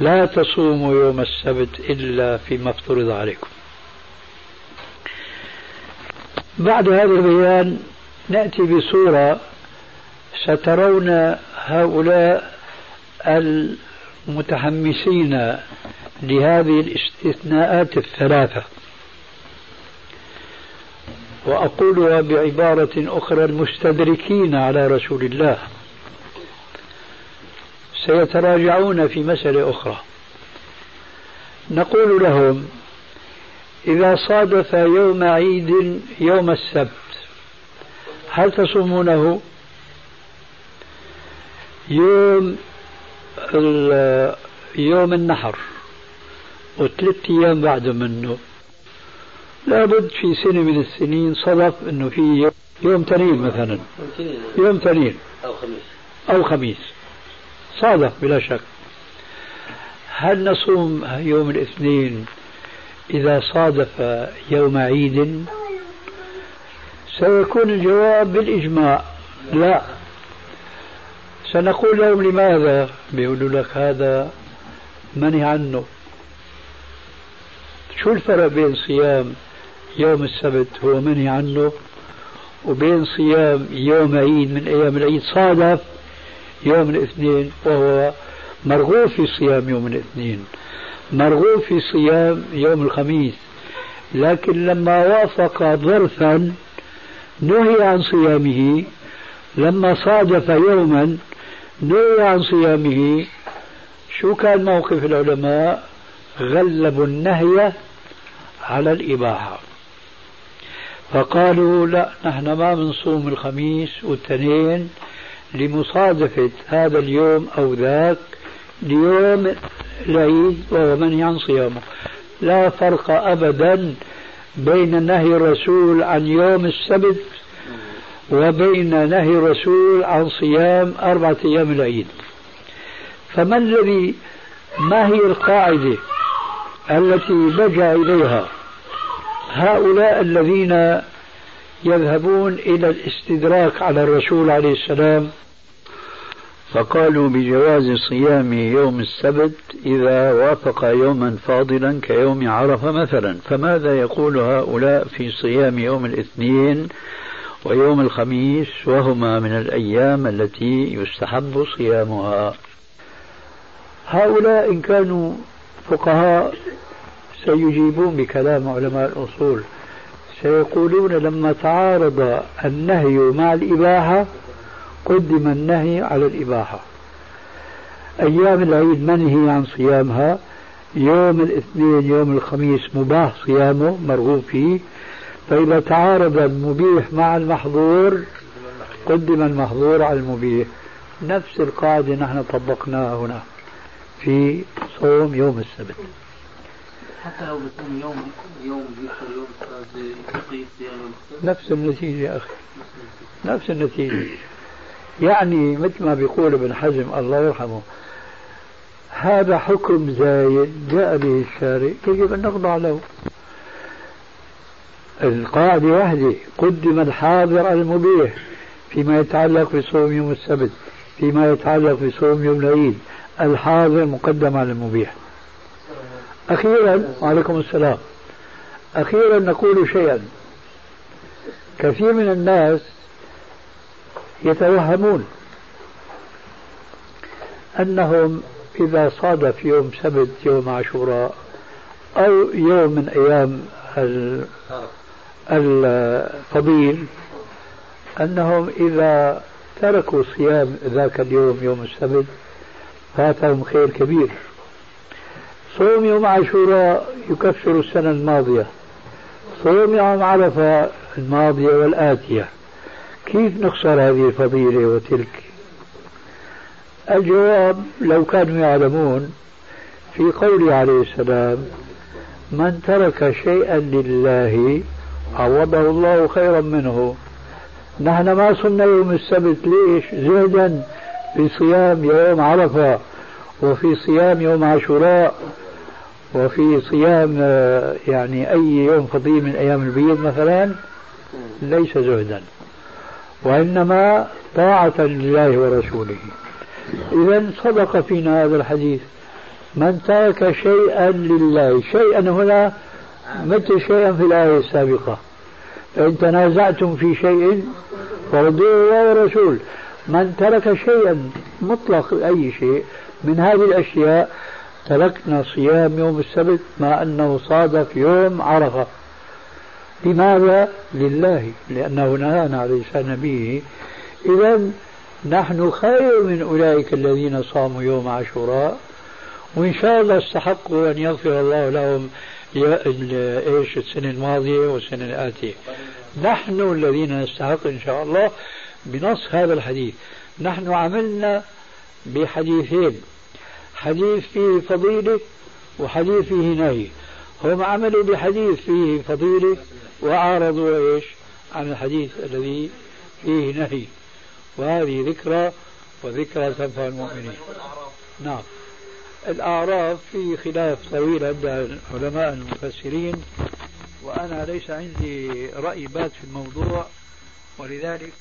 لا تصوموا يوم السبت إلا فيما افترض عليكم. بعد هذا البيان نأتي بصورة سترون هؤلاء المتحمسين لهذه الاستثناءات الثلاثة. وأقولها بعبارة أخرى المستدركين على رسول الله. سيتراجعون في مسألة أخرى. نقول لهم إذا صادف يوم عيد يوم السبت هل تصومونه؟ يوم يوم النحر وثلاث أيام بعد منه. لابد في سنة من السنين صدف أنه في يوم تنين مثلا. يوم تنين. أو خميس. أو خميس. صادف بلا شك. هل نصوم يوم الاثنين إذا صادف يوم عيد؟ سيكون الجواب بالإجماع. لا. سنقول لهم لماذا بيقولوا لك هذا منهي عنه؟ شو الفرق بين صيام يوم السبت هو منهي عنه وبين صيام يوم عيد من أيام العيد صادف يوم الاثنين وهو مرغوب في صيام يوم الاثنين مرغوب في صيام يوم الخميس لكن لما وافق ظرفا نهي عن صيامه لما صادف يوما نهي عن صيامه شو كان موقف العلماء؟ غلبوا النهي على الإباحة. فقالوا لا نحن ما بنصوم الخميس والاثنين لمصادفة هذا اليوم أو ذاك ليوم العيد وهو منهي عن صيامه. لا فرق أبدا بين نهي الرسول عن يوم السبت وبين نهي الرسول عن صيام أربعة أيام العيد. فما الذي ما هي القاعدة التي لجأ إليها؟ هؤلاء الذين يذهبون إلى الاستدراك على الرسول عليه السلام فقالوا بجواز صيام يوم السبت إذا وافق يوما فاضلا كيوم عرفة مثلا. فماذا يقول هؤلاء في صيام يوم الاثنين ويوم الخميس وهما من الأيام التي يستحب صيامها. هؤلاء إن كانوا فقهاء سيجيبون بكلام علماء الأصول. سيقولون لما تعارض النهي مع الإباحة قدم النهي على الإباحة. أيام العيد منهي عن صيامها؟ يوم الاثنين يوم الخميس مباح صيامه مرغوب فيه. فإذا تعارض المبيح مع المحظور قدم المحظور على المبيح. نفس القاعدة نحن طبقناها هنا في صوم يوم السبت. حتى لو بصوم يوم يوم يوم يوم نفس النتيجة يا أخي. نفس النتيجة. يعني مثل ما بيقول ابن حزم الله يرحمه هذا حكم زايد جاء به الشارع. يجب أن نخضع له؟ القاعدة واحدة قدم الحاضر المبيح فيما يتعلق بصوم يوم السبت فيما يتعلق بصوم يوم العيد الحاضر مقدم على المبيح. أخيرا وعليكم السلام. أخيرا نقول شيئا. كثير من الناس يتوهمون أنهم إذا صادف يوم سبت يوم عاشوراء أو يوم من أيام الفضيل أنهم إذا تركوا صيام ذاك اليوم يوم السبت فاتهم خير كبير. صوم يوم عاشوراء يكفر السنة الماضية. صوم يوم عرفة الماضية والآتية. كيف نخسر هذه الفضيلة وتلك؟ الجواب لو كانوا يعلمون في قوله عليه السلام من ترك شيئا لله عوضه الله خيرا منه. نحن ما صمنا يوم السبت ليش؟ زهدا في صيام يوم عرفة وفي صيام يوم عاشوراء وفي صيام يعني أي يوم فضيل من أيام البيض مثلا ليس زهدا. وإنما طاعة لله ورسوله. إذا صدق فينا هذا الحديث. من ترك شيئا لله شيئا هنا مثل شيئا في الآية السابقة؟ فإن تنازعتم في شيء فردوه الله ورسول من ترك شيئا مطلق أي شيء من هذه الأشياء تركنا صيام يوم السبت مع أنه صادف يوم عرفة. لماذا؟ لله لأنه نهانا عليه لسان نبيه. إذا نحن خير من أولئك الذين صاموا يوم عاشوراء وإن شاء الله استحقوا أن يغفر الله لهم إيش السنة الماضية والسنة الآتية. نحن الذين نستحق إن شاء الله بنص هذا الحديث. نحن عملنا بحديثين. حديث فيه فضيلة وحديث فيه نهي. هم عملوا بحديث فيه فضيلة وأعرضوا إيش؟ عن الحديث الذي فيه نهي. وهذه ذكرى وذكرى تنفع المؤمنين نعم. الأعراف في خلاف طويل عند علماء المفسرين وأنا ليس عندي رأي بات في الموضوع ولذلك